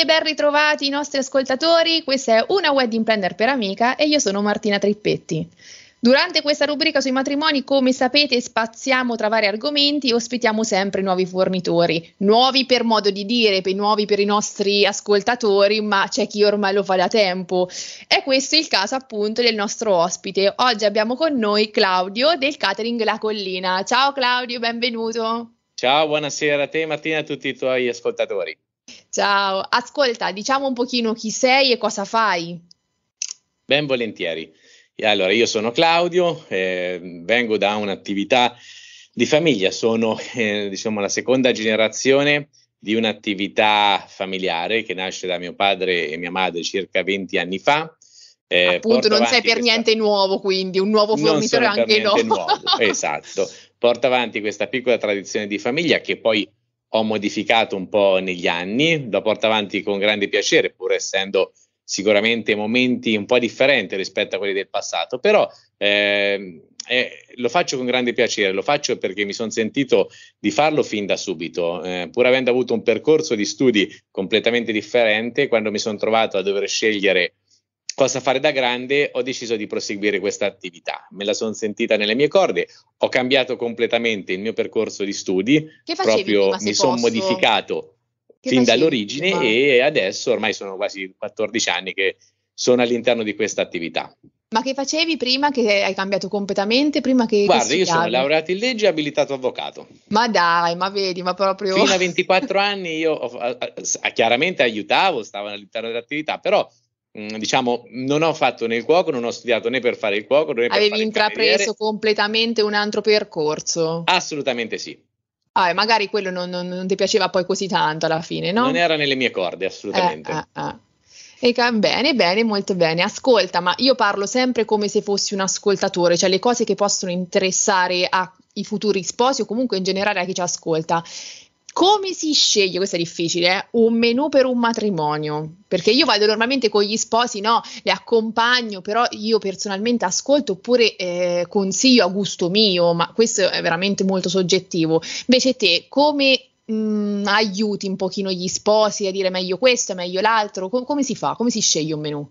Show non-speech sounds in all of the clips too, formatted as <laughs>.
E ben ritrovati i nostri ascoltatori, questa è una Wedding Planner per amica e io sono Martina Trippetti. Durante questa rubrica sui matrimoni, come sapete, spaziamo tra vari argomenti e ospitiamo sempre nuovi fornitori, nuovi per modo di dire, nuovi per i nostri ascoltatori, ma c'è chi ormai lo fa da tempo. E questo è il caso appunto del nostro ospite. Oggi abbiamo con noi Claudio del catering La Collina. Ciao Claudio, benvenuto. Ciao, buonasera a te Martina e a tutti i tuoi ascoltatori. Ciao, ascolta, diciamo un pochino chi sei e cosa fai. Ben volentieri. Allora, io sono Claudio, eh, vengo da un'attività di famiglia, sono eh, diciamo la seconda generazione di un'attività familiare che nasce da mio padre e mia madre circa 20 anni fa. Eh, Appunto, non sei per questa... niente nuovo, quindi un nuovo fornitore anche no. nuovo. <laughs> esatto. Porto avanti questa piccola tradizione di famiglia che poi ho modificato un po' negli anni, la porto avanti con grande piacere, pur essendo sicuramente momenti un po' differenti rispetto a quelli del passato, però eh, eh, lo faccio con grande piacere, lo faccio perché mi sono sentito di farlo fin da subito, eh, pur avendo avuto un percorso di studi completamente differente, quando mi sono trovato a dover scegliere cosa fare da grande, ho deciso di proseguire questa attività. Me la sono sentita nelle mie corde, ho cambiato completamente il mio percorso di studi, proprio mi sono modificato che fin dall'origine prima? e adesso ormai sono quasi 14 anni che sono all'interno di questa attività. Ma che facevi prima che hai cambiato completamente? Prima che, Guarda, che io sono laureato in legge e abilitato avvocato. Ma dai, ma vedi, ma proprio... Fino a 24 anni io ho, chiaramente aiutavo, stavo all'interno dell'attività, però diciamo non ho fatto né il cuoco, non ho studiato né per fare il cuoco né per Avevi intrapreso completamente un altro percorso? Assolutamente sì. Ah, magari quello non, non, non, ti piaceva poi così tanto alla fine, no? Non era nelle mie corde, assolutamente. Eh, eh, eh. E, bene, bene, molto bene. Ascolta, ma io parlo sempre come se fossi un ascoltatore, cioè le cose che possono interessare ai futuri sposi o comunque in generale a chi ci ascolta. Come si sceglie, questo è difficile, eh? un menù per un matrimonio? Perché io vado normalmente con gli sposi, no, li accompagno, però io personalmente ascolto oppure eh, consiglio a gusto mio, ma questo è veramente molto soggettivo. Invece te, come mh, mm, aiuti un pochino gli sposi a dire meglio questo, meglio l'altro? Com- come si fa? Come si sceglie un menù?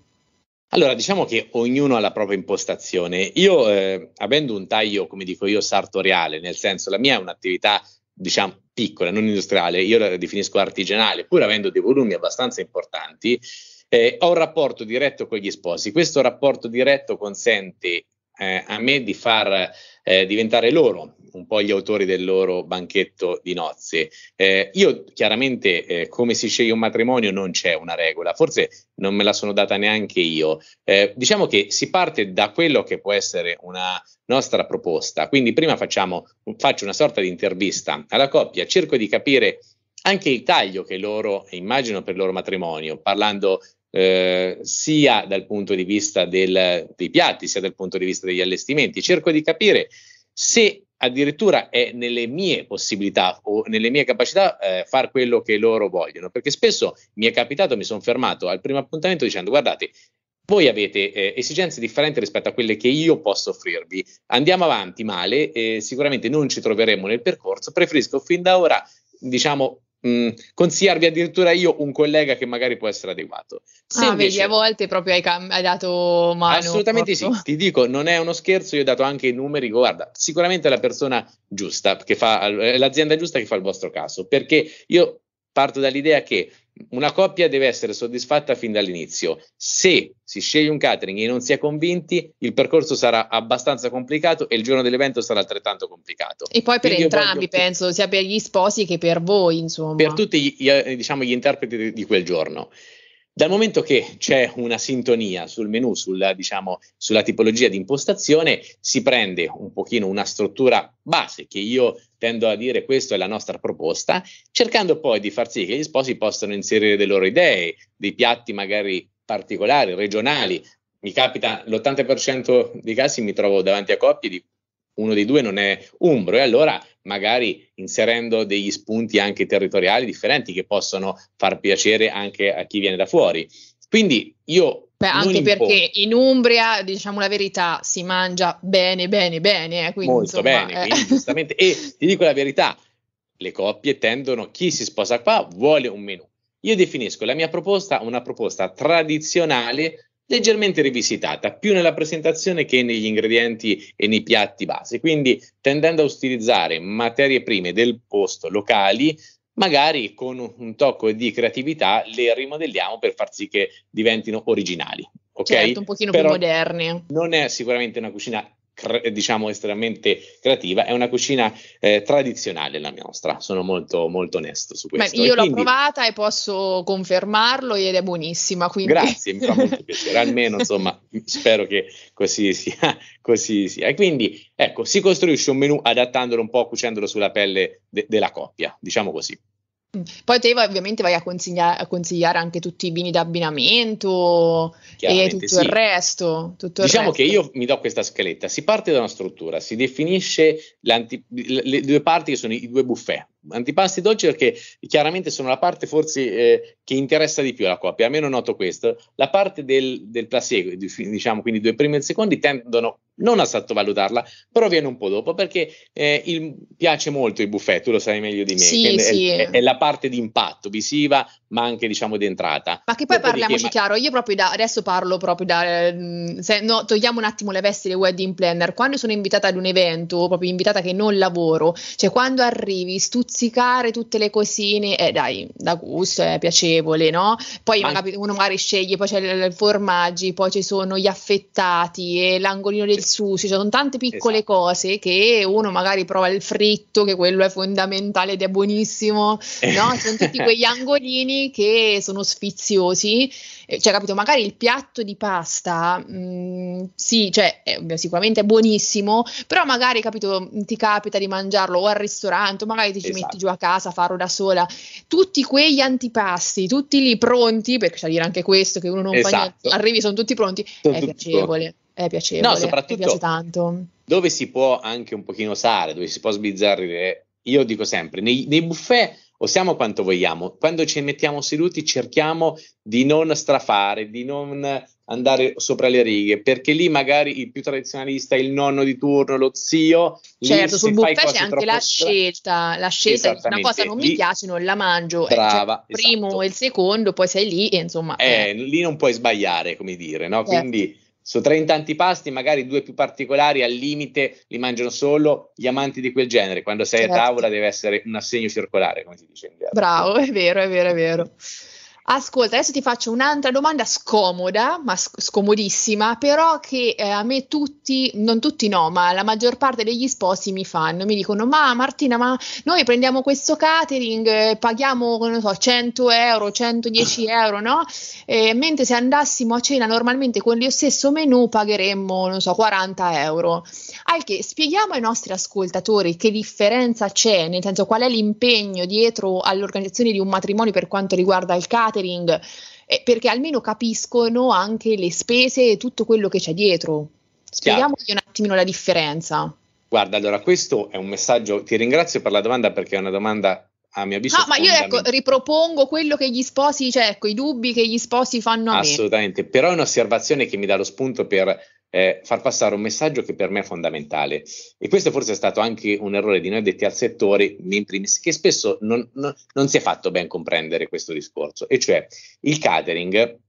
Allora, diciamo che ognuno ha la propria impostazione. Io, eh, avendo un taglio, come dico io, sartoriale, nel senso la mia è un'attività diciamo piccola, non industriale, io la definisco artigianale, pur avendo dei volumi abbastanza importanti, eh, ho un rapporto diretto con gli sposi. Questo rapporto diretto consente eh, a me di far eh, diventare loro un po' gli autori del loro banchetto di nozze. Eh, io chiaramente eh, come si sceglie un matrimonio non c'è una regola, forse non me la sono data neanche io. Eh, diciamo che si parte da quello che può essere una nostra proposta, quindi prima facciamo, faccio una sorta di intervista alla coppia, cerco di capire anche il taglio che loro immagino per il loro matrimonio, parlando eh, sia dal punto di vista del, dei piatti, sia dal punto di vista degli allestimenti. Cerco di capire se addirittura è nelle mie possibilità o nelle mie capacità eh, fare quello che loro vogliono, perché spesso mi è capitato, mi sono fermato al primo appuntamento dicendo guardate, voi avete eh, esigenze differenti rispetto a quelle che io posso offrirvi. Andiamo avanti male, eh, sicuramente non ci troveremo nel percorso, preferisco fin da ora, diciamo, mh, mm, consigliarvi addirittura io un collega che magari può essere adeguato. Se ah, invece, vedi, a volte proprio hai, cam- hai dato mano. Assolutamente proprio. sì, ti dico, non è uno scherzo, io ho dato anche i numeri, guarda, sicuramente è la persona giusta, che fa, è l'azienda giusta che fa il vostro caso, perché io parto dall'idea che una coppia deve essere soddisfatta fin dall'inizio. Se si sceglie un catering e non si è convinti, il percorso sarà abbastanza complicato e il giorno dell'evento sarà altrettanto complicato. E poi per Quindi entrambi, voglio... penso, sia per gli sposi che per voi, insomma. Per tutti gli, diciamo, gli interpreti di, di quel giorno. Dal momento che c'è una sintonia sul menu, sulla, diciamo, sulla tipologia di impostazione, si prende un pochino una struttura base che io tendo a dire questa è la nostra proposta, cercando poi di far sì che gli sposi possano inserire le loro idee, dei piatti magari particolari, regionali. Mi capita l'80% dei casi mi trovo davanti a coppie di uno dei due non è umbro e allora magari inserendo degli spunti anche territoriali differenti che possono far piacere anche a chi viene da fuori. Quindi io Beh, anche perché in Umbria, diciamo la verità, si mangia bene, bene, bene. Eh, quindi, Molto insomma, bene, eh. giustamente. E ti dico la verità, le coppie tendono, chi si sposa qua vuole un menù. io definisco la mia proposta una proposta tradizionale leggermente rivisitata, più nella presentazione che negli ingredienti e nei piatti base, quindi tendendo a utilizzare materie prime del posto locali, magari con un tocco di creatività le rimodelliamo per far sì che diventino originali. Ok? Certo, un pochino Però più moderni. Non è sicuramente una cucina diciamo estremamente creativa, è una cucina eh, tradizionale la nostra, sono molto, molto onesto su questo. Beh, io l'ho provata e posso confermarlo ed è buonissima. Quindi... Grazie, mi fa <laughs> molto piacere, almeno insomma spero che così sia, così sia. E quindi ecco, si costruisce un menù adattandolo un po', cucendolo sulla pelle de- della coppia, diciamo così. Mm. Poi te ovviamente vai a consigliare, a consigliare, anche tutti i vini d'abbinamento e tutto sì. il resto. Tutto diciamo il resto. che io mi do questa scaletta, si parte da una struttura, si definisce le due parti che sono i due buffet, antipasti dolci perché chiaramente sono la parte forse eh, che interessa di più alla coppia, almeno noto questo, la parte del, del placiego, diciamo quindi due primi e secondi tendono non a sottovalutarla, però viene un po' dopo perché eh, il, piace molto il buffet, tu lo sai meglio di me, sì, è, sì. È, è, la parte di impatto visiva ma anche diciamo di entrata. Ma che poi Dopodiché, parliamoci ma... chiaro, io proprio da, adesso parlo proprio da, mm, se, no, togliamo un attimo le vesti dei wedding planner, quando sono invitata ad un evento, proprio invitata che non lavoro, cioè quando arrivi, stuzzicare tutte le cosine, eh dai, da gusto, è piacevole, no? Poi ma... uno magari sceglie, poi c'è i formaggi, poi ci sono gli affettati e l'angolino del sushi, cioè sono tante piccole esatto. cose che uno magari prova il fritto, che quello è fondamentale ed è buonissimo, no? Sono tutti quegli <laughs> angolini che sono sfiziosi, eh, cioè capito, magari il piatto di pasta, mh, mm, sì, cioè è, sicuramente è buonissimo, però magari capito, ti capita di mangiarlo o al ristorante, o magari ti ci. Metti giù a casa farlo da sola, tutti quegli antipasti, tutti lì pronti, perché c'è da dire anche questo, che uno non esatto. fa niente, arrivi, sono tutti pronti, sono è piacevole. Pronti è piacevole, no, soprattutto piace tanto. Dove si può anche un pochino usare, dove si può sbizzarrire, io dico sempre, nei, nei buffet usiamo quanto vogliamo, quando ci mettiamo seduti cerchiamo di non strafare, di non andare sopra le righe, perché lì magari il più tradizionalista, il nonno di turno, lo zio. Certo, sul buffet c'è anche la scelta, la scelta di una cosa non lì, mi piace, non la mangio. Brava, cioè, il primo esatto. e il secondo, poi sei lì e insomma. Eh, eh. Lì non puoi sbagliare, come dire, no? Certo. Quindi su 30 antipasti, magari due più particolari, al limite li mangiano solo gli amanti di quel genere. Quando sei certo. a tavola deve essere un assegno circolare, come si dice in. Bravo, è vero, è vero, è vero. Ascolta, adesso ti faccio un'altra domanda scomoda, ma scomodissima, però che eh, a me tutti, non tutti no, ma la maggior parte degli sposi mi fanno, mi dicono, ma Martina, ma noi prendiamo questo catering, eh, paghiamo, non so, 100 euro, 110 <coughs> euro, no? E mentre se andassimo a cena normalmente con lo stesso menù pagheremmo, non so, 40 euro. Al che spieghiamo ai nostri ascoltatori che differenza c'è, nel senso qual è l'impegno dietro all'organizzazione di un matrimonio per quanto riguarda il catering, eh, perché almeno capiscono anche le spese e tutto quello che c'è dietro. Spieghiamogli un attimino la differenza. Guarda, allora questo è un messaggio, ti ringrazio per la domanda perché è una domanda a mio avviso. No, ma io ecco, ripropongo quello che gli sposi, cioè ecco, i dubbi che gli sposi fanno a Assolutamente, me. Assolutamente, però è un'osservazione che mi dà lo spunto per eh, far passare un messaggio che per me è fondamentale. E questo forse è stato anche un errore di noi addetti al settore, in primis, che spesso non, non, non si è fatto ben comprendere questo discorso, e cioè il catering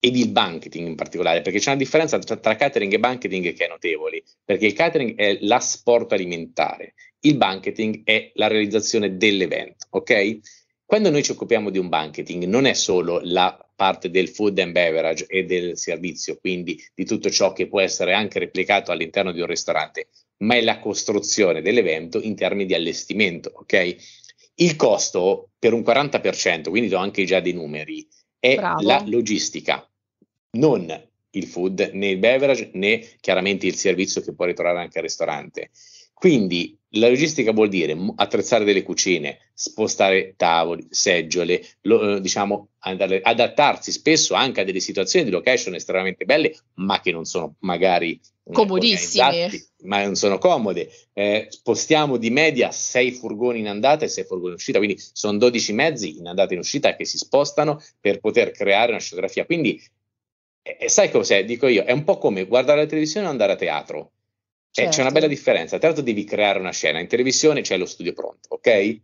ed il banqueting in particolare, perché c'è una differenza tra, tra catering e banqueting che è notevole, perché il catering è l'asporto alimentare, il banqueting è la realizzazione dell'evento, ok? Quando noi ci occupiamo di un banqueting non è solo la parte del food and beverage e del servizio, quindi di tutto ciò che può essere anche replicato all'interno di un ristorante, ma è la costruzione dell'evento in termini di allestimento, ok? Il costo per un 40%, quindi do anche già dei numeri, è Bravo. la logistica, non il food, né il beverage, né chiaramente il servizio che può ritrovare anche al ristorante. Quindi la logistica vuol dire attrezzare delle cucine, spostare tavoli, seggiole, lo, eh, diciamo andare, adattarsi spesso anche a delle situazioni di location estremamente belle, ma che non sono magari eh, comodissime, ma non sono comode. Eh, spostiamo di media 6 furgoni in andata e 6 furgoni in uscita, quindi sono 12 mezzi in andata e in uscita che si spostano per poter creare una scenografia. Quindi eh, sai cos'è? Dico io, è un po' come guardare la televisione o andare a teatro Certo. Eh, c'è una bella certo. differenza. Tra l'altro devi creare una scena, in televisione c'è lo studio pronto, ok?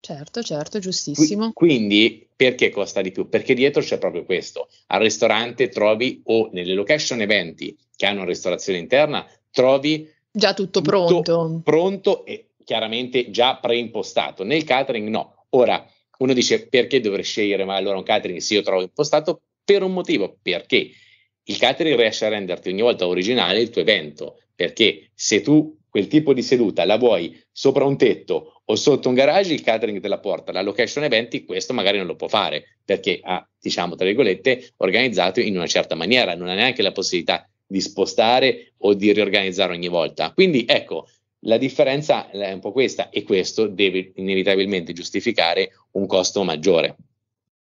Certo, certo, giustissimo. Quindi perché costa di più? Perché dietro c'è proprio questo. Al ristorante trovi o nelle location eventi che hanno ristorazione interna, trovi già tutto pronto. Tutto pronto e chiaramente già preimpostato. Nel catering no. Ora uno dice perché dovrei scegliere ma allora un catering se io trovo impostato? Per un motivo, perché il catering riesce a renderti ogni volta originale il tuo evento, perché se tu quel tipo di seduta la vuoi sopra un tetto o sotto un garage, il catering te la porta. La location eventi questo magari non lo può fare perché ha, diciamo, tra virgolette, organizzato in una certa maniera, non ha neanche la possibilità di spostare o di riorganizzare ogni volta. Quindi ecco, la differenza è un po' questa e questo deve inevitabilmente giustificare un costo maggiore.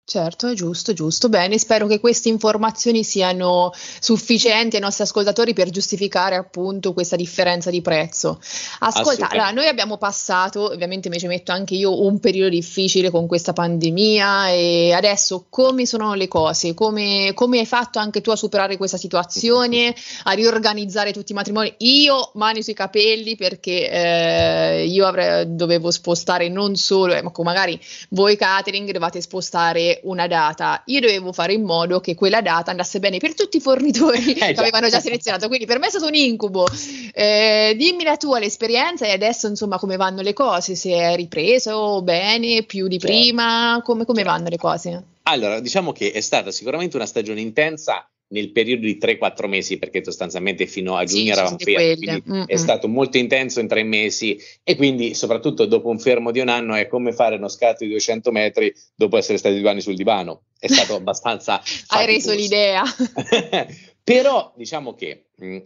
Certo, è giusto, giusto. Bene, spero che queste informazioni siano sufficienti ai nostri ascoltatori per giustificare appunto questa differenza di prezzo. Ascolta, allora, noi abbiamo passato, ovviamente mi ci metto anche io, un periodo difficile con questa pandemia e adesso come sono le cose? Come, come hai fatto anche tu a superare questa situazione, a riorganizzare tutti i matrimoni? Io mani sui capelli perché eh, io avrei, dovevo spostare non solo, ma magari voi catering dovete spostare una data, io dovevo fare in modo che quella data andasse bene per tutti i fornitori <laughs> eh, che avevano già selezionato, quindi per me è stato un incubo. Eh, dimmi la tua l'esperienza e adesso insomma come vanno le cose, se è ripreso bene, più di certo. prima, come, come certo. vanno le cose? Allora, diciamo che è stata sicuramente una stagione intensa nel periodo di 3-4 mesi, perché sostanzialmente fino a giugno sì, eravamo fermi, Mm-mm. è stato molto intenso in tre mesi e quindi soprattutto dopo un fermo di un anno è come fare uno scatto di 200 metri dopo essere stati due anni sul divano, è stato <laughs> abbastanza... Hai reso l'idea. <laughs> Però diciamo che mh,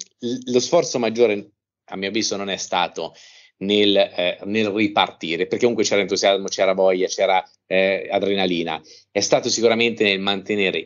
lo sforzo maggiore a mio avviso non è stato nel, eh, nel, ripartire, perché comunque c'era entusiasmo, c'era voglia, c'era eh, adrenalina, è stato sicuramente nel mantenere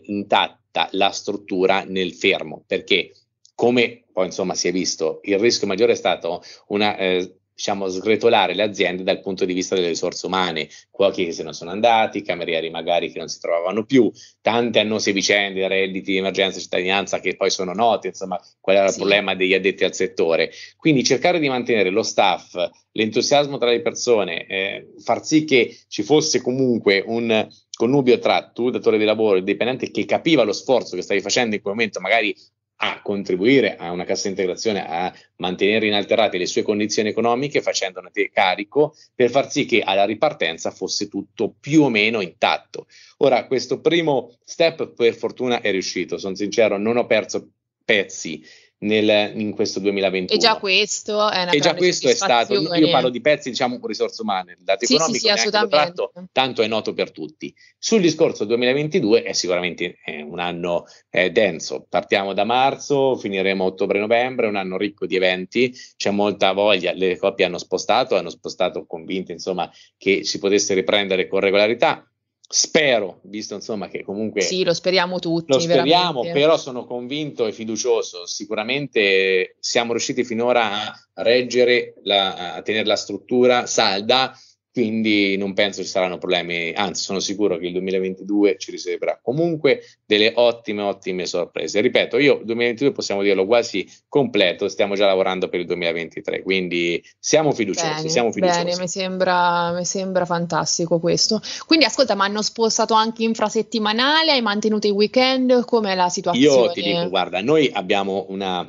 intatta la struttura nel fermo, perché come poi insomma si è visto, il rischio maggiore è stato una eh, diciamo, sgretolare le aziende dal punto di vista delle risorse umane, cuochi che se ne sono andati, camerieri magari che non si trovavano più, tante annose vicende, redditi di emergenza e cittadinanza che poi sono note, insomma, qual era sì. il problema degli addetti al settore. Quindi cercare di mantenere lo staff, l'entusiasmo tra le persone, eh, far sì che ci fosse comunque un connubio tra tu, datore di lavoro, il dipendente che capiva lo sforzo che stavi facendo in quel momento, magari a contribuire a una cassa integrazione, a mantenere inalterate le sue condizioni economiche facendone carico per far sì che alla ripartenza fosse tutto più o meno intatto. Ora, questo primo step per fortuna è riuscito, sono sincero, non ho perso pezzi nel, in questo 2021. E già questo è una E già questo è stato, io parlo di pezzi, diciamo, risorse umane, il dato sì, economico sì, sì, tratto, tanto è noto per tutti. Sul discorso 2022 è sicuramente eh, un anno eh, denso, partiamo da marzo, finiremo ottobre-novembre, un anno ricco di eventi, c'è molta voglia, le coppie hanno spostato, hanno spostato convinte insomma che si potesse riprendere con regolarità, Spero, visto insomma che comunque... Sì, lo speriamo tutti. Lo speriamo, veramente. però sono convinto e fiducioso. Sicuramente siamo riusciti finora a reggere, la, a tenere la struttura salda quindi non penso ci saranno problemi, anzi sono sicuro che il 2022 ci riserverà comunque delle ottime, ottime sorprese. Ripeto, io 2022 possiamo dirlo quasi completo, stiamo già lavorando per il 2023, quindi siamo fiduciosi. Bene, siamo fiduciosi. bene mi, sembra, mi sembra fantastico questo. Quindi ascolta, ma hanno spostato anche infrasettimanale, hai mantenuto i weekend, com'è la situazione? Io ti dico, guarda, noi abbiamo una,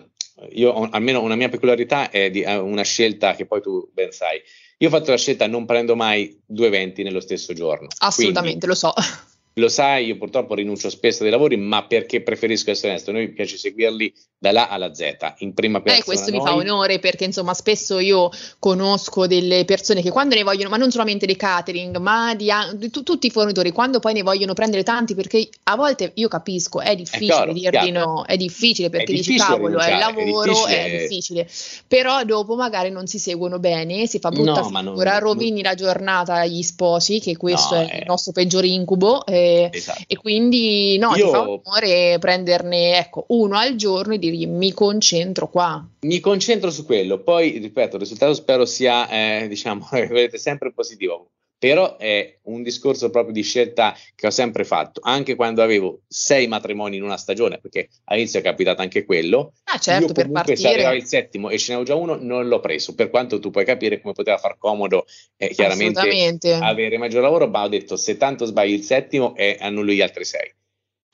io almeno una mia peculiarità è di, una scelta che poi tu ben sai io ho fatto la scelta, non prendo mai due eventi nello stesso giorno. Assolutamente, Quindi, lo so. Lo sai, io purtroppo rinuncio spesso ai lavori, ma perché preferisco essere onesto, a noi piace seguirli da là alla Z, in prima persona. Eh, questo mi fa onore perché insomma spesso io conosco delle persone che quando ne vogliono, ma non solamente dei catering, ma di, di t- tutti i fornitori, quando poi ne vogliono prendere tanti, perché a volte io capisco, è difficile è chiaro, dirgli no, è difficile perché è difficile dici cavolo, è il lavoro, è difficile. è difficile. però dopo magari non si seguono bene, si fa brutta no, figura, non, rovini non... la giornata agli sposi, che questo no, è, è il nostro peggior incubo. Eh, esatto. e quindi no, Io... ti fa onore prenderne ecco, uno al giorno e dirgli mi concentro qua. Mi concentro su quello, poi ripeto, il risultato spero sia, eh, diciamo, <laughs> vedete sempre positivo però è un discorso proprio di scelta che ho sempre fatto, anche quando avevo sei matrimoni in una stagione, perché all'inizio è capitato anche quello. Ah, certo, Io per comunque partire. se arrivava il settimo e ce n'avevo già uno, non l'ho preso, per quanto tu puoi capire come poteva far comodo eh, chiaramente avere maggior lavoro, ma ho detto se tanto sbagli il settimo e annullo gli altri sei.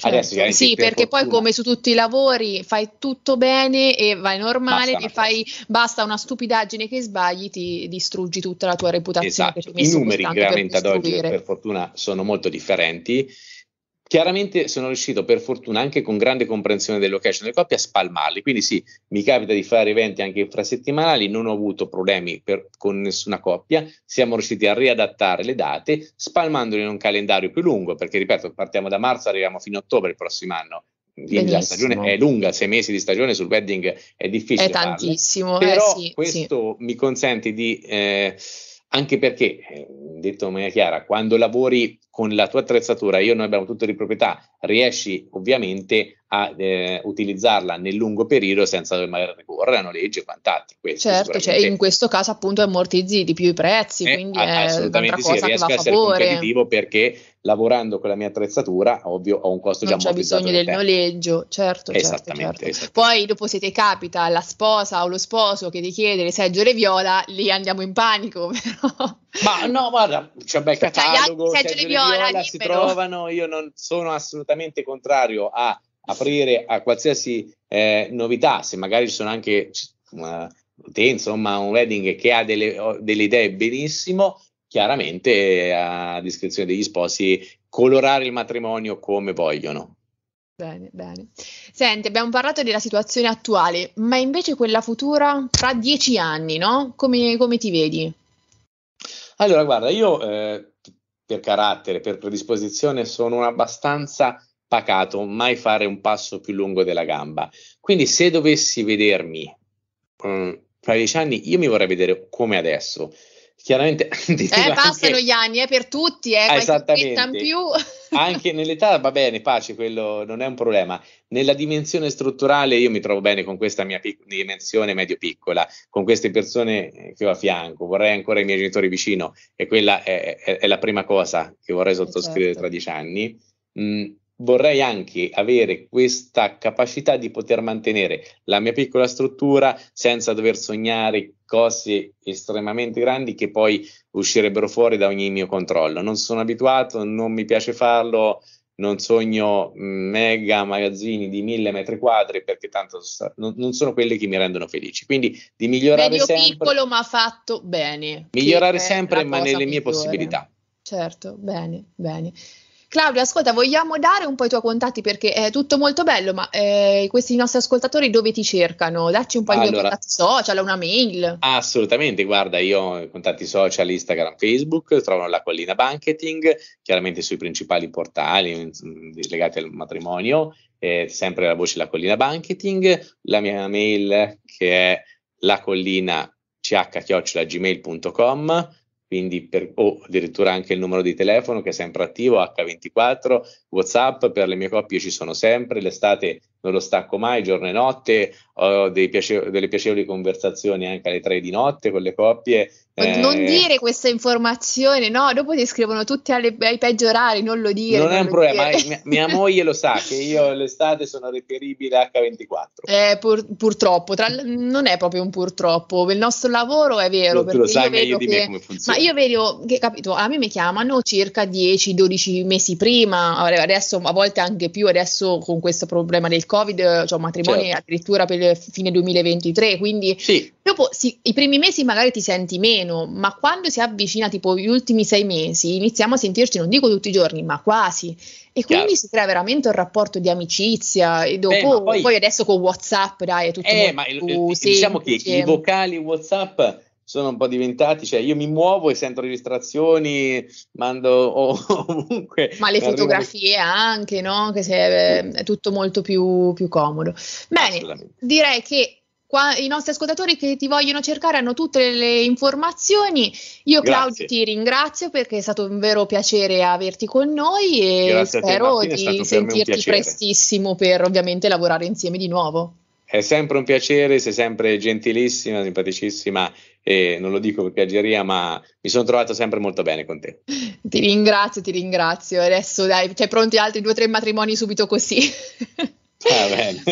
Certo. Adesso, sì, per perché poi fortuna- come su tutti i lavori fai tutto bene e vai normale, Basta e fai, basta una stupidaggine che sbagli, ti distruggi tutta la tua reputazione Esatto, i numeri chiaramente ad oggi per fortuna sono molto differenti. Chiaramente sono riuscito per fortuna anche con grande comprensione delle location delle coppie a spalmarli, quindi sì, mi capita di fare eventi anche infrasettimanali, non ho avuto problemi per- con nessuna coppia, siamo riusciti a riadattare le date spalmandoli in un calendario più lungo, perché ripeto, partiamo da marzo, arriviamo fino a ottobre il prossimo anno. Quindi la stagione è lunga, sei mesi di stagione sul wedding è difficile. È tantissimo, Però eh sì, sì. questo mi consente di, eh, anche perché, eh, detto in maniera chiara, quando lavori con la tua attrezzatura, io noi abbiamo tutto di proprietà, riesci ovviamente a eh, utilizzarla nel lungo periodo senza dover magari ricorrere a noleggi e quant'altro. Questo Certo, cioè in questo caso appunto ammortizzi di più i prezzi, è- quindi a- è un'altra assolutamente sì, cosa che va a favore. competitivo perché lavorando con la mia attrezzatura, ovvio, ho un costo Non già c'è ammortizzato bisogno del tempo. noleggio, certo, certo, Esattamente, certo. esattamente. Poi dopo se ti capita la sposa o lo sposo che ti chiede le seggiole viola, lì andiamo in panico, <laughs> però. Ma no, guarda, c'è un bel Cioè, catalogo, seggiole seggiole viola, si dimmelo. trovano, io non sono assolutamente contrario a aprire a qualsiasi eh, novità, se magari ci sono anche uh, te, insomma, un wedding che ha delle, delle idee benissimo, chiaramente eh, a discrezione degli sposi colorare il matrimonio come vogliono. Bene, bene. Senti, abbiamo parlato della situazione attuale, ma invece quella futura tra dieci anni, no? Come, come ti vedi? Allora, guarda, io eh, per carattere, per predisposizione, sono un abbastanza pacato, mai fare un passo più lungo della gamba. Quindi, se dovessi vedermi eh, fra dieci anni, io mi vorrei vedere come adesso. Chiaramente, <laughs> Eh, anche- passano gli anni, eh, per tutti, eh, Ah, esattamente. in più. <laughs> anche nell'età va bene, pace, quello non è un problema. Nella dimensione strutturale io mi trovo bene con questa mia pic- dimensione medio-piccola, con queste persone che ho a fianco, vorrei ancora i miei genitori vicino e quella è, è- è la prima cosa che vorrei sottoscrivere certo. tra dieci anni. Mm, vorrei anche avere questa capacità di poter mantenere la mia piccola struttura senza dover sognare cose estremamente grandi che poi uscirebbero fuori da ogni mio controllo. Non sono abituato, non mi piace farlo, non sogno mm, mega magazzini di mille metri quadri perché tanto non, non sono quelli che mi rendono felici. Quindi di migliorare Medio sempre, piccolo, ma fatto bene. migliorare sempre, ma nelle mie migliore. possibilità. Certo, bene, bene. Claudia, ascolta, vogliamo dare un po' i tuoi contatti perché è tutto molto bello, ma eh, questi nostri ascoltatori dove ti cercano? Dacci un po' i tuoi Allora. contatti social, una mail. Assolutamente, guarda, io ho i contatti social, Instagram, Facebook, trovano la collina banqueting, chiaramente sui principali portali mm, legati al matrimonio, eh, sempre la voce La Collina Banqueting, la mia mail che è lacollina ch-gmail.com quindi per, o addirittura anche il numero di telefono che è sempre attivo H24, Whatsapp per le mie coppie ci sono sempre, l'estate non lo stacco mai, giorno e notte, ho dei piace- delle piacevoli conversazioni anche alle tre di notte con le coppie. Non eh, dire questa informazione, no, dopo ti scrivono tutti alle- ai peggio orari, non lo dire. non è un problema, eh, mia, mia moglie lo sa che io <laughs> l'estate sono reperibile H24. Eh, pur- purtroppo, tra non è proprio un purtroppo, il nostro lavoro è vero, tu, tu lo sai io meglio di me come Ma funziona. io vedo che, capito, a me mi chiamano circa 10-12 mesi prima, adesso a volte anche più, adesso con questo problema del Covid, cioè matrimoni Certo. addirittura per fine 2023, quindi Sì, dopo sì, i primi mesi magari ti senti meno, ma quando si avvicina tipo gli ultimi sei mesi iniziamo a sentirci, non dico tutti i giorni, ma quasi. E quindi Chiaro. si crea veramente un rapporto di amicizia e dopo, Beh, poi- poi adesso con WhatsApp, dai, è tutto Eh, ma il- diciamo che i vocali WhatsApp sono un po' diventati, cioè io mi muovo e sento registrazioni, mando o- <laughs> ovunque. Ma le fotografie anche, no? Che se, eh, è tutto molto più, più comodo. Bene, direi che qua i nostri ascoltatori che ti vogliono cercare hanno tutte le informazioni. Io, Claudio, Grazie. ti ringrazio perché è stato un vero piacere averti con noi e Grazie te, spero è stato di sentirti prestissimo per ovviamente lavorare insieme di nuovo. È sempre un piacere, sei sempre gentilissima, simpaticissima e non lo dico per piaggeria, ma mi sono trovato sempre molto bene con te. Ti ringrazio, ti ringrazio. Adesso dai, c'è pronti altri due o tre matrimoni subito così. Va bene.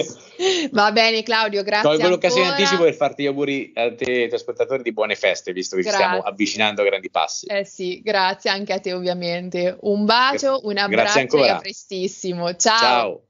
Va bene Claudio, grazie. Colgo l'occasione in anticipo per farti gli auguri a te ai tuoi ascoltatori di buone feste, visto che grazie. ci stiamo avvicinando a grandi passi. Eh sì, grazie anche a te ovviamente. Un bacio, un abbraccio e a prestissimo. Ciao. Ciao.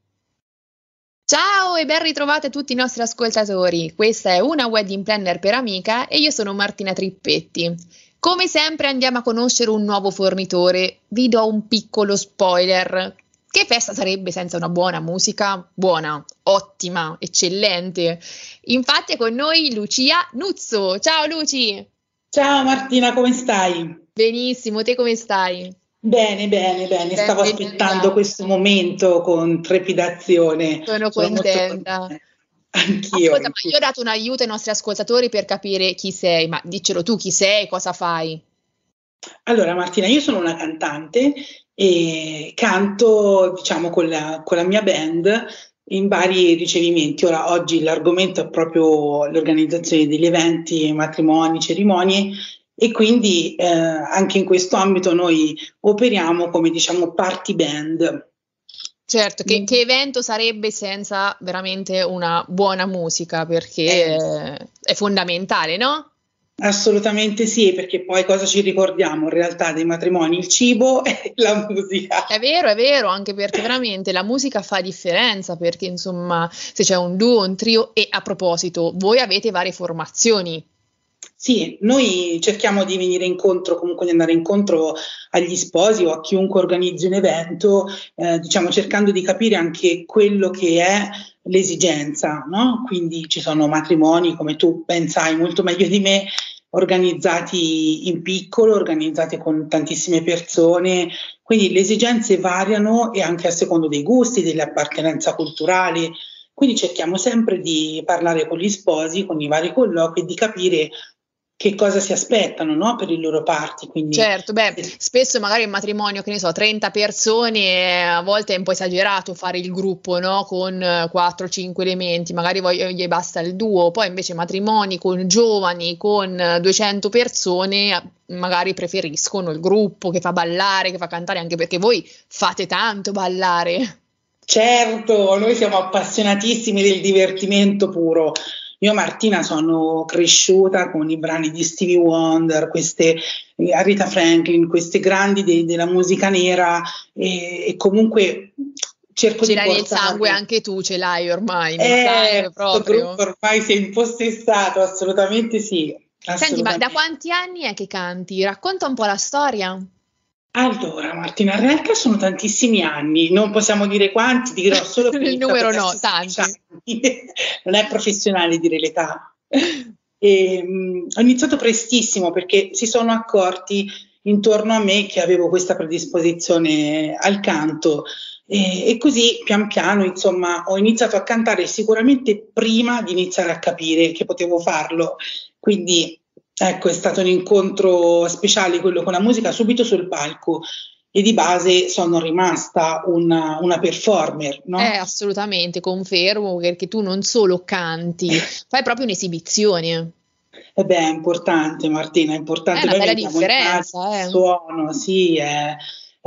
Ciao e ben ritrovate tutti i nostri ascoltatori. Questa è una wedding planner per amica e io sono Martina Trippetti. Come sempre andiamo a conoscere un nuovo fornitore. Vi do un piccolo spoiler. Che festa sarebbe senza una buona musica? Buona, ottima, eccellente. Infatti è con noi Lucia Nuzzo. Ciao Luci. Ciao Martina, come stai? Benissimo, te come stai? Bene, bene, bene, stavo aspettando questo momento con trepidazione. Sono, Sono contenta. Anch'io, Ascolta, anch'io. io ho dato un aiuto ai nostri ascoltatori per capire chi sei, ma diccelo tu chi sei, cosa fai? Allora Martina, io sono una cantante e canto diciamo con la, con la mia band in vari ricevimenti. Ora oggi l'argomento è proprio l'organizzazione degli eventi, matrimoni, cerimonie e quindi eh, anche in questo ambito noi operiamo come diciamo party band. Certo, che, che, evento sarebbe senza veramente una buona musica perché eh. è fondamentale, no? Assolutamente sì, perché poi cosa ci ricordiamo in realtà dei matrimoni? Il cibo <laughs> e la musica. È vero, è vero, anche perché veramente la musica fa differenza, perché insomma se c'è un duo, un trio e a proposito, voi avete varie formazioni. Sì, noi cerchiamo di venire incontro, comunque di andare incontro agli sposi o a chiunque organizzi un evento, eh, diciamo cercando di capire anche quello che è l'esigenza, no? Quindi ci sono matrimoni, come tu ben sai molto meglio di me, organizzati in piccolo, organizzati con tantissime persone, quindi le esigenze variano e anche a secondo dei gusti, delle appartenenze culturali. Quindi cerchiamo sempre di parlare con gli sposi, con i vari colloqui e di capire che cosa si aspettano no? per i loro parti. Quindi, certo, beh, spesso magari in matrimonio, che ne so, 30 persone, a volte è un po' esagerato fare il gruppo no? con 4-5 elementi, magari gli basta il duo, poi invece matrimoni con giovani, con 200 persone, magari preferiscono il gruppo che fa ballare, che fa cantare, anche perché voi fate tanto ballare. Certo, noi siamo appassionatissimi del divertimento puro. Io Martina sono cresciuta con i brani di Stevie Wonder, queste Rita Franklin, queste grandi de- della musica nera e, e comunque cerco ce di l'hai nel sangue anche tu, ce l'hai ormai nel eh, sangue proprio. ormai si è impossessato, assolutamente sì. Assolutamente. Senti, ma da quanti anni è che canti? Racconta un po' la storia. Allora, Martina, in realtà sono tantissimi anni, non possiamo dire quanti, dirò <laughs> solo che il numero no, tanti. <laughs> non è professionale dire l'età. E, mh, ho iniziato prestissimo perché si sono accorti intorno a me che avevo questa predisposizione al canto e, e, così pian piano insomma ho iniziato a cantare sicuramente prima di iniziare a capire che potevo farlo. Quindi Ecco, è stato un incontro speciale quello con la musica subito sul palco e di base sono rimasta una, una performer. No? Eh, assolutamente, confermo perché tu non solo canti, <laughs> fai proprio un'esibizione. E beh, è importante Martina, è importante. È una bella differenza. Eh. Suono, sì, è,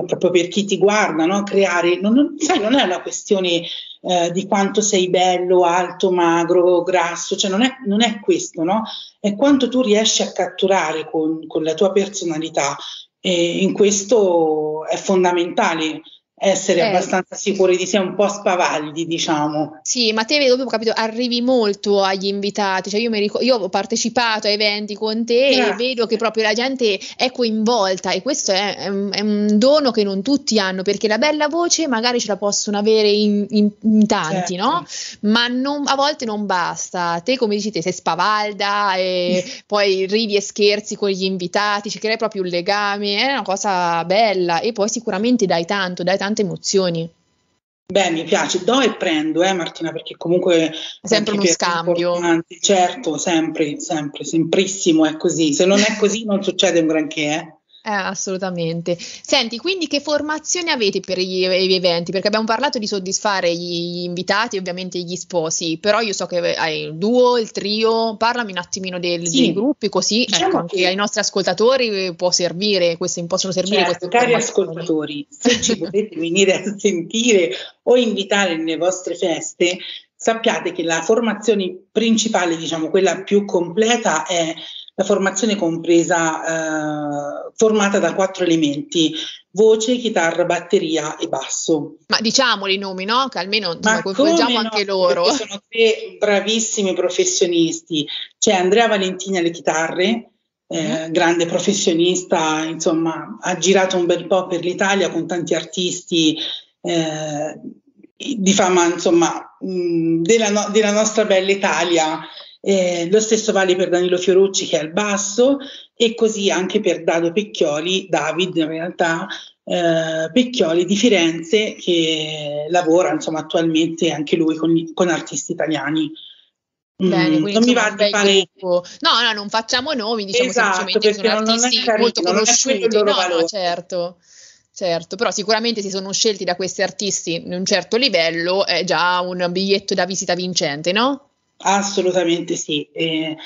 proprio per chi ti guarda, no? creare, non, non, sai, non è una questione eh, di quanto sei bello, alto, magro, grasso, cioè non è, non è questo, no? È quanto tu riesci a catturare con, con la tua personalità e in questo è fondamentale essere eh. abbastanza sicuri di sé, un po' spavaldi, diciamo. Sì, ma te vedo, ho capito, arrivi molto agli invitati, cioè io, ricordo, io ho partecipato a eventi con te Grazie. e vedo che proprio la gente è coinvolta e questo è, è, un, è, un, dono che non tutti hanno, perché la bella voce magari ce la possono avere in, in, in tanti, certo. no? Ma non, a volte non basta. Te, come dici te, sei spavalda e <laughs> poi ridi e scherzi con gli invitati, ci crei proprio un legame, è una cosa bella e poi sicuramente dai tanto, dai tanto tante emozioni. Beh, mi piace, do e prendo, eh, Martina, perché comunque è sempre uno scambio. Certo, sempre, sempre, semprissimo è così. Se non è così non succede un granché, eh. Eh, assolutamente. Senti, quindi che formazione avete per gli, gli, eventi? Perché abbiamo parlato di soddisfare gli, invitati ovviamente gli sposi, però io so che hai il duo, il trio, parlami un attimino del, sì. dei gruppi così diciamo ecco, anche ai nostri ascoltatori può servire, queste, possono servire certo, queste Cari ascoltatori, se ci potete venire a sentire o invitare nelle vostre feste, sappiate che la formazione principale, diciamo quella più completa, è la formazione compresa, eh, formata da quattro elementi, voce, chitarra, batteria e basso. Ma diciamoli i nomi, no? Che almeno insomma, coinvolgiamo no, anche loro. Sono tre bravissimi professionisti. C'è Andrea Valentini alle chitarre, eh, mm. grande professionista, insomma, ha girato un bel po' per l'Italia con tanti artisti eh, di fama, insomma, mh, della, no- della nostra bella Italia. Eh, lo stesso vale per Danilo Fiorucci che è al basso e così anche per Dado Pecchioli, David in realtà, eh, Pecchioli di Firenze che lavora insomma attualmente anche lui con, con artisti italiani. Bene, mm, non mi va di fare no, no, non facciamo nomi, diciamo esatto, semplicemente sono artisti carino, molto conosciuti. No, no, certo. Certo, però sicuramente si sono scelti da questi artisti in un certo livello, è già un biglietto da visita vincente, no? Assolutamente sì. Eh,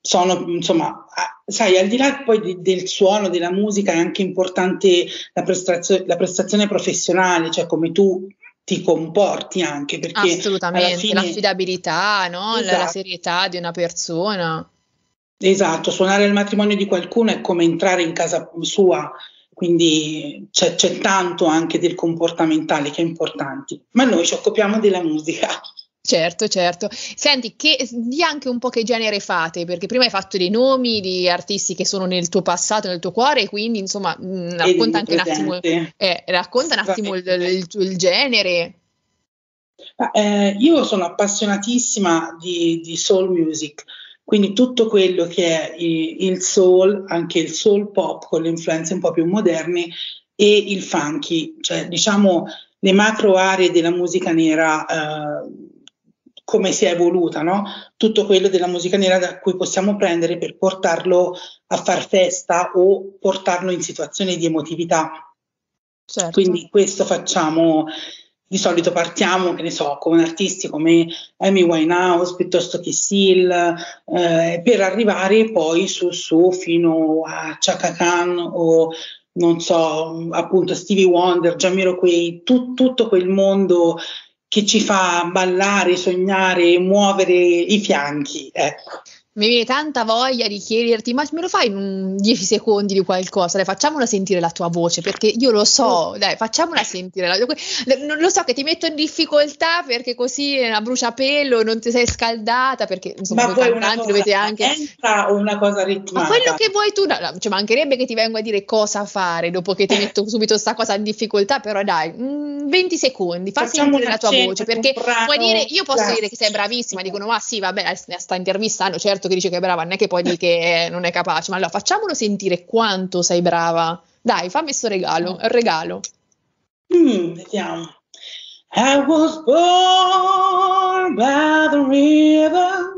sono, insomma, sai, al di là poi di, del suono, della musica, è anche importante la, prestazio- la prestazione professionale, cioè come tu ti comporti anche perché assolutamente fine... l'affidabilità, no? esatto. la, la serietà di una persona. Esatto, suonare il matrimonio di qualcuno è come entrare in casa sua, quindi c'è, c'è tanto anche del comportamentale che è importante, ma noi ci occupiamo della musica. Certo, certo. Senti, che, di anche un po' che genere fate, perché prima hai fatto dei nomi di artisti che sono nel tuo passato, nel tuo cuore, e quindi insomma mh, mm, racconta anche un attimo, eh, racconta un attimo il, il, il genere. Eh, io sono appassionatissima di, di, soul music, quindi tutto quello che è il soul, anche il soul pop con le influenze un po' più moderne e il funky, cioè diciamo le macro aree della musica nera. Eh, come si è evoluta, no? tutto quello della musica nera da cui possiamo prendere per portarlo a far festa o portarlo in situazioni di emotività. Certo. Quindi questo facciamo, di solito partiamo, che ne so, con artisti come Amy Winehouse piuttosto che Seal, eh, per arrivare poi su, su fino a Chaka Khan o non so, appunto Stevie Wonder, Jamiroquai, tu, tutto quel mondo che ci fa ballare, sognare, muovere i fianchi. Ecco mi viene tanta voglia di chiederti, ma me lo fai in 10 secondi di qualcosa? Dai, facciamola sentire la tua voce, perché io lo so, dai, facciamola sentire. La, lo so che ti metto in difficoltà perché così è una bruciapelo, non ti sei scaldata, perché insomma, ma voi cantanti dovete anche... o una cosa ritmata? Ma quello che vuoi tu, no, ci mancherebbe che ti vengo a dire cosa fare dopo che ti <laughs> metto subito questa cosa in difficoltà, però dai, mh, 20 secondi, fa sentire la tua voce, perché puoi dire, io posso classico. dire che sei bravissima, dicono, ma sì, vabbè, sta intervistando, certo che dice che è brava, non è che poi dici che <laughs> non è capace, ma allora facciamolo sentire quanto sei brava. Dai, fammi questo regalo, è un regalo. Mm, vediamo. I was born by the river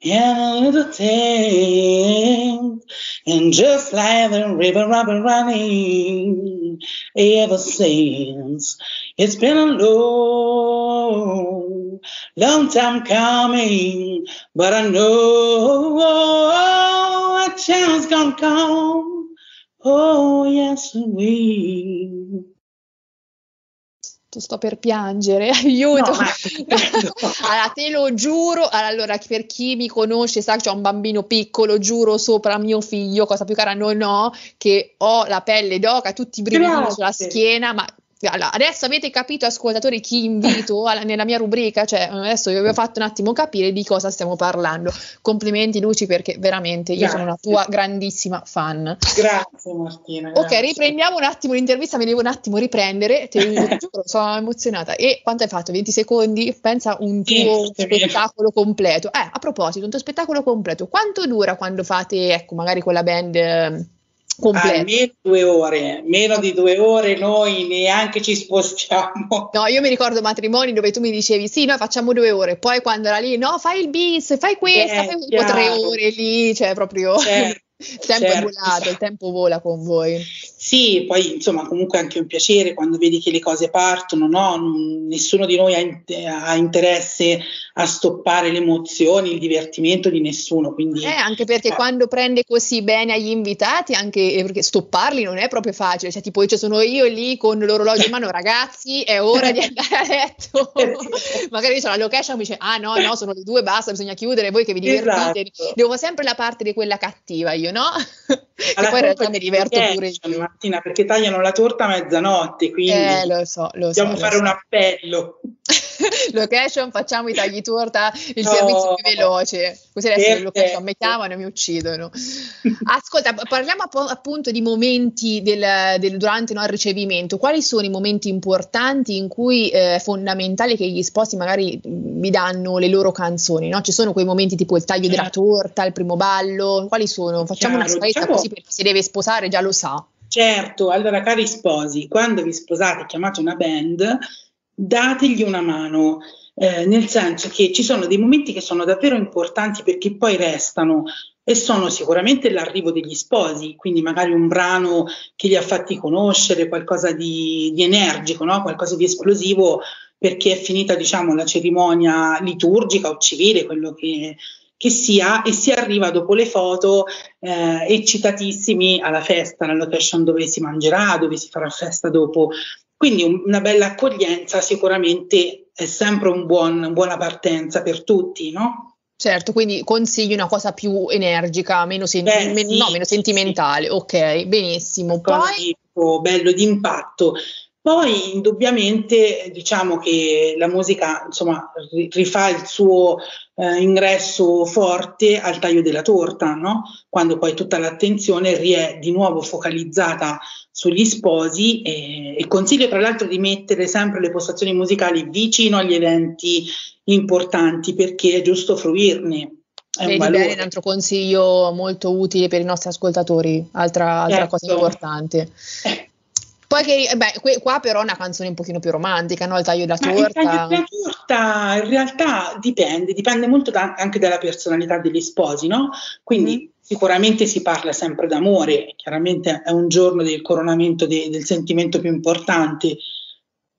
in a little town, and just like the river I've been running ever since. It's been a long, long time coming, but I know a chance gonna come. Oh, yes, we. sto per piangere, <laughs> aiuto. No, <laughs> allora, te lo giuro, allora per chi mi conosce sa che c'è un bambino piccolo, giuro sopra mio figlio, cosa più cara non ho, che ho la pelle d'oca, tutti i brividi sulla schiena, ma allora, adesso avete capito, ascoltatori, chi invito <laughs> alla, nella mia rubrica? Cioè, adesso vi ho fatto un attimo capire di cosa stiamo parlando. Complimenti, Luci, perché veramente io grazie. sono una tua grandissima fan. Grazie, Martina. Grazie. Ok, riprendiamo un attimo l'intervista. Mi devo un attimo riprendere. Te, <laughs> giuro, sono emozionata. E quanto hai fatto? 20 secondi? Pensa un tuo sì, spettacolo completo. Eh, a proposito, un tuo spettacolo completo. Quanto dura quando fate, ecco, magari con la band? Completo. Almeno due ore, meno di due ore noi neanche ci spostiamo. <laughs> No, io mi ricordo matrimoni dove tu mi dicevi sì, noi facciamo due ore, poi quando era lì, no, fai il bis, fai questo, eh, fai tre ore lì, cioè proprio... Certo. Il <laughs> tempo certo, è volato, il tempo vola con voi. Sì, poi insomma comunque è anche un piacere quando vedi che le cose partono, no? nessuno di noi ha, ha, interesse a stoppare le emozioni, il divertimento di nessuno. Quindi, eh, anche perché eh. quando prende così bene agli invitati, anche eh, perché stopparli non è proprio facile, cioè tipo cioè, sono io lì con l'orologio in mano, ragazzi è ora di andare a letto, <laughs> magari c'è la location mi dice ah no no sono le due, basta, bisogna chiudere, voi che vi divertite, esatto. devo sempre la parte di quella cattiva io, no? E poi in realtà mi diverto pure io. Martina, perché tagliano la torta a mezzanotte, quindi eh, lo so, lo dobbiamo so, fare so. un appello. <laughs> <laughs> location, facciamo i tagli torta, il no. servizio più veloce. Così adesso le location mi chiamano e mi uccidono. Ascolta, parliamo appunto di momenti del, del, durante no, il ricevimento. Quali sono i momenti importanti in cui eh, è fondamentale che gli sposi magari vi danno le loro canzoni? No? Ci sono quei momenti tipo il taglio della certo. torta, il primo ballo? Quali sono? Facciamo Chiaro, una scaletta diciamo, così perché si deve sposare già lo sa. Certo, allora cari sposi, quando vi sposate chiamate una band, dategli una mano, eh, nel senso che ci sono dei momenti che sono davvero importanti perché poi restano e sono sicuramente l'arrivo degli sposi, quindi magari un brano che li ha fatti conoscere, qualcosa di, di energico, no? qualcosa di esplosivo perché è finita diciamo la cerimonia liturgica o civile, quello che, che sia, e si arriva dopo le foto eh, eccitatissimi alla festa, alla location dove si mangerà, dove si farà festa dopo. Quindi un, una bella accoglienza sicuramente è sempre un buon, buona partenza per tutti, no? Certo, quindi consigli una cosa più energica, meno, senti- Beh, men- sì, no, meno sentimentale. Sì. Ok, benissimo. Poi... Bello d'impatto. Poi indubbiamente diciamo che la musica insomma, rifà il suo eh, ingresso forte al taglio della torta, no? quando poi tutta l'attenzione è di nuovo focalizzata sugli sposi e, e consiglio tra l'altro di mettere sempre le postazioni musicali vicino agli eventi importanti perché è giusto fruirne. È Vedi un, bene, un altro consiglio molto utile per i nostri ascoltatori, altra, altra certo. cosa importante. Eh, poi che, beh, qua però è una canzone un pochino più romantica, no? Il taglio della torta. il taglio della torta in realtà dipende, dipende molto da, anche dalla personalità degli sposi, no? Quindi mm. Sicuramente si parla sempre d'amore, chiaramente è un giorno del coronamento de, del sentimento più importante.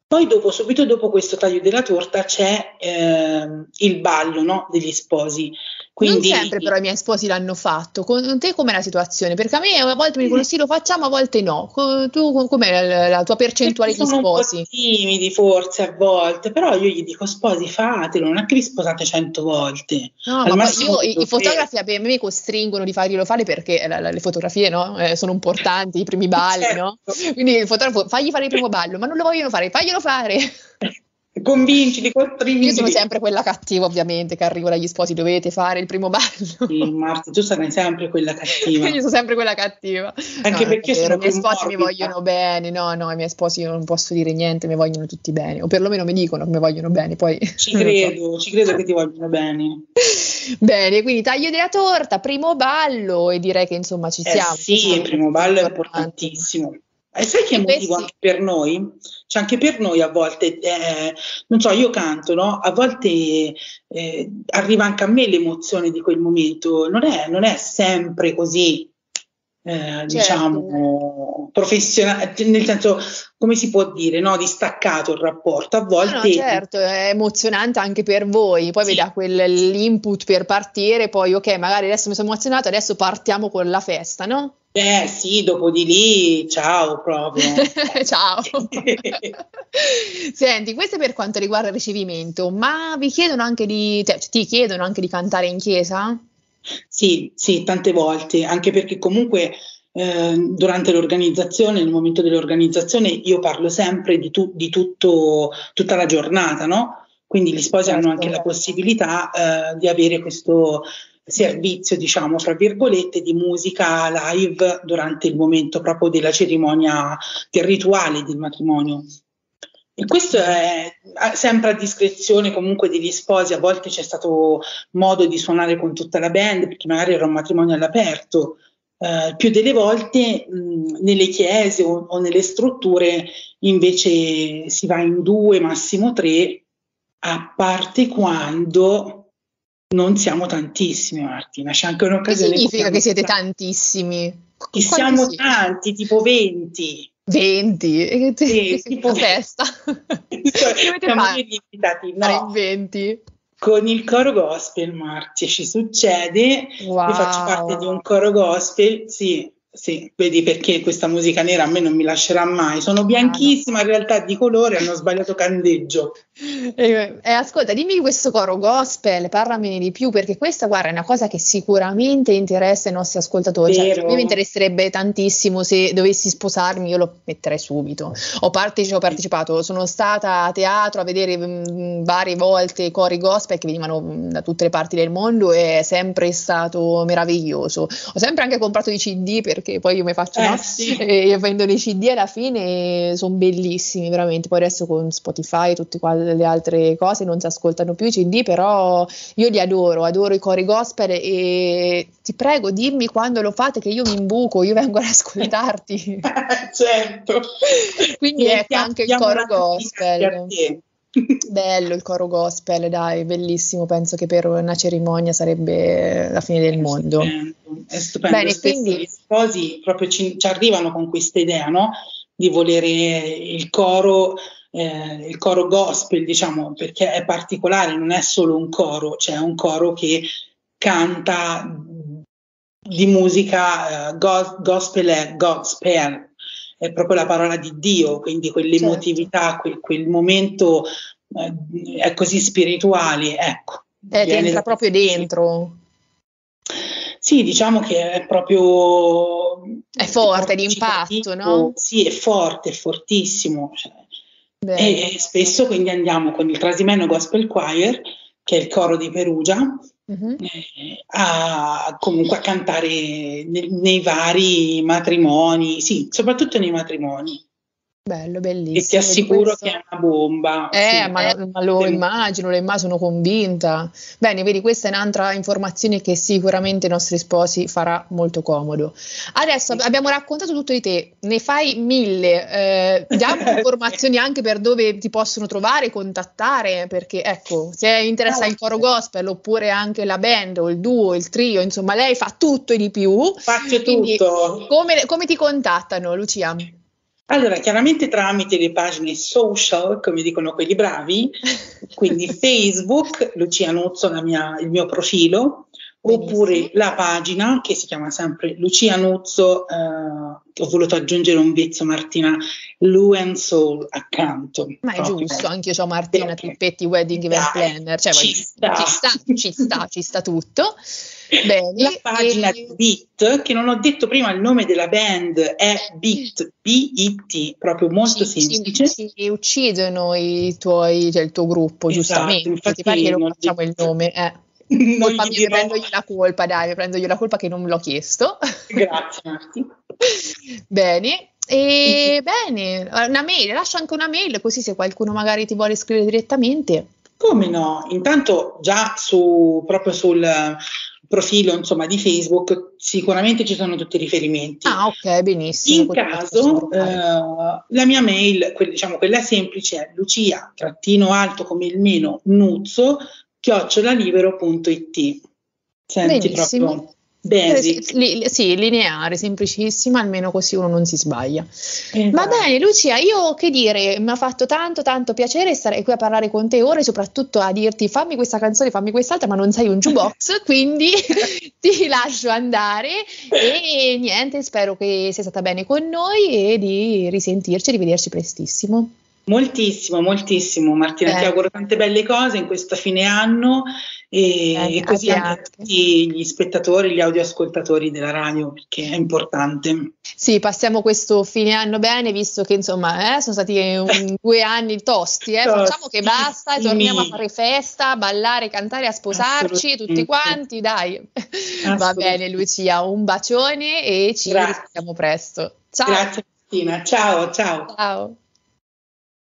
Poi dopo, subito dopo questo taglio della torta c'è eh, il ballo no? degli sposi. Quindi, non sempre però i miei sposi l'hanno fatto. Con te com'è la situazione? Perché a me a volte mi dicono sì lo facciamo, a volte no. Tu com'è la, la tua percentuale di sposi? Sono un po' timidi forse a volte, però io gli dico sposi fatelo, non è che vi sposate cento volte. No, Al ma io i, i fotografi a me costringono di farglielo fare perché la, la, le fotografie no? eh, sono importanti, i primi balli, certo. no? Quindi il fotografo fagli fare il primo ballo, ma non lo vogliono fare, faglielo fare. <laughs> convincili, costringi. Io sono sempre quella cattiva, ovviamente, che arrivo dagli sposi, dovete fare il primo ballo. Sì, Marta, tu sarai sempre quella cattiva. Io sono sempre quella cattiva. Anche no, perché sono i miei sposi morbida. mi vogliono bene, no, no, i miei sposi non posso dire niente, mi vogliono tutti bene, o perlomeno mi dicono che mi vogliono bene, poi... Ci <laughs> credo, so. ci credo che ti vogliono bene. Bene, quindi taglio della torta, primo ballo e direi che insomma ci eh siamo. Sì, il primo ballo è importantissimo. E sai che è motivo anche per noi? Cioè anche per noi a volte, eh, non so, io canto, no? A volte eh, arriva anche a me l'emozione di quel momento, non è, non è sempre così, eh, certo. diciamo, professionale, nel senso, come si può dire, no? Distaccato il rapporto. A volte... No, no, certo, è emozionante anche per voi, poi sì. vi dà quell'input per partire, poi ok, magari adesso mi sono emozionato, adesso partiamo con la festa, no? Eh sì, dopo di lì, ciao proprio. <laughs> ciao. <laughs> Senti, questo è per quanto riguarda il ricevimento, ma vi chiedono anche di, cioè, ti chiedono anche di cantare in chiesa? Sì, sì, tante volte, anche perché comunque eh, durante l'organizzazione, nel momento dell'organizzazione, io parlo sempre di, tu, di tutto, tutta la giornata, no? Quindi gli sposi certo. hanno anche la possibilità eh, di avere questo servizio, diciamo, fra virgolette, di musica live durante il momento proprio della cerimonia, del rituale del matrimonio. E questo è sempre a discrezione comunque degli sposi, a volte c'è stato modo di suonare con tutta la band perché magari era un matrimonio all'aperto, Uh, più delle volte mh, nelle chiese o, o, nelle strutture invece si va in due, massimo tre, a parte quando non siamo tantissimi, Martina. C'è anche un'occasione. Che significa che siete tantissimi? Che siamo tanti, tipo 20. 20? Sì, tipo festa. Siamo invitati no, 20. Con il coro gospel, Marti, ci succede. Wow. Io faccio parte di un coro gospel, sì, sì, vedi perché questa musica nera a me non mi lascerà mai. Sono bianchissima, in realtà di colore, hanno sbagliato candeggio. <laughs> Eh, eh, ascolta, dimmi questo coro gospel, parlamene di più, perché questa, guarda, è una cosa che sicuramente interessa i nostri ascoltatori. Cioè, mi interesserebbe tantissimo se dovessi sposarmi, io lo metterei subito. Ho, partecipato, ho partecipato sono stata a teatro a vedere mh, mm, varie volte cori gospel che venivano mh, mm, da tutte le parti del mondo e è sempre stato meraviglioso. Ho sempre anche comprato i CD perché poi io mi faccio, eh, no? Sì. <laughs> E io prendo i CD alla fine sono bellissimi, veramente. Poi adesso con Spotify e tutte le altre cose non si ascoltano più i CD, però io li adoro, adoro i cori gospel e ti prego dimmi quando lo fate che io mi imbuco, io vengo ad ascoltarti. <laughs> certo. Quindi ecco anche il coro gospel. Bello il coro gospel, dai, bellissimo. Penso che per una cerimonia sarebbe la fine del è mondo. Stupendo, è stupendo. Bene, quindi gli sposi proprio ci, ci, arrivano con questa idea, no? Di volere il coro, eh, il coro gospel, diciamo, perché è particolare, non è solo un coro, c'è cioè un coro che canta di musica uh, go- gospel è gospel, è proprio la parola di Dio, quindi quell'emotività, certo. quel, quel, momento eh, è così spirituale, ecco. Eh, ti entra proprio dentro. Sì, diciamo che è proprio... È forte d'impatto, no? Sì, è forte, è fortissimo. Cioè. E, e, spesso quindi andiamo con il Trasimeno Gospel Choir, che è il coro di Perugia, uh-huh. eh, a, comunque a cantare nei, nei vari matrimoni, sì, soprattutto nei matrimoni. Bello, bellissimo. E ti assicuro questo... che è una bomba. Eh, sì, ma, ma, lo immagino, lo immagino, sono convinta. Bene, vedi, questa è un'altra informazione che sicuramente i nostri sposi farà molto comodo. Adesso sì. abbiamo raccontato tutto di te, ne fai mille. Eh, diamo <laughs> informazioni anche per dove ti possono trovare, contattare, perché ecco, se interessa il coro gospel oppure anche la band o il duo, il trio, insomma, lei fa tutto e di più. Faccio Quindi, tutto. Come, come ti contattano, Lucia? Allora, chiaramente tramite le pagine social, come dicono quelli bravi, <laughs> quindi Facebook, Lucia Nuzzo, mia, il mio profilo, oppure la pagina che si chiama sempre Lucia Nuzzo, eh, ho voluto aggiungere un vezzo Martina, Lu Soul accanto. Ma è giusto, anche io ho Martina Trippetti Wedding Event Planner, cioè, ci, sta. ci sta, ci sta, ci sta tutto. Bene, la pagina e... Bit, che non ho detto prima il nome della band, è Bit, B-I-T, proprio molto ci, semplice. Ci, ci uccidono i tuoi, cioè il tuo gruppo, esatto, giustamente, infatti, che non facciamo il nome. Eh. <laughs> colpa mia, prendogli la colpa, dai, prendogli la colpa che non me l'ho chiesto. <laughs> Grazie Marti. <laughs> bene, e bene, una mail, lascia anche una mail così se qualcuno magari ti vuole scrivere direttamente. Come no? Intanto già su, proprio sul profilo insomma, di Facebook sicuramente ci sono tutti i riferimenti. Ah, ok, benissimo. In caso, eh, la mia mail, que- diciamo quella semplice, è lucia trattino alto come il meno nuzzo chiocciolalibero.it. Senti benissimo. proprio Basic. Li, sì, lineare, semplicissima, almeno così uno non si sbaglia. Esatto. Va bene, Lucia, io che dire, mi ha fatto tanto tanto piacere stare qui a parlare con te ora e soprattutto a dirti fammi questa canzone, fammi quest'altra, ma non sei un jukebox, <laughs> quindi <laughs> ti lascio andare e niente, spero che sia stata bene con noi e di risentirci rivederci prestissimo. Moltissimo, moltissimo Martina, eh. ti auguro tante belle cose in questo fine anno e, eh, e così anche a tutti gli spettatori, gli audioascoltatori della radio, perché è importante. Sì, passiamo questo fine anno bene, visto che insomma eh, sono stati un, <laughs> due anni tosti, eh. facciamo che basta, sì. torniamo a fare festa, a ballare, cantare, a sposarci tutti quanti, dai. Va bene Lucia, un bacione e ci vediamo presto. Ciao. Grazie Cristina, ciao ciao. Ciao.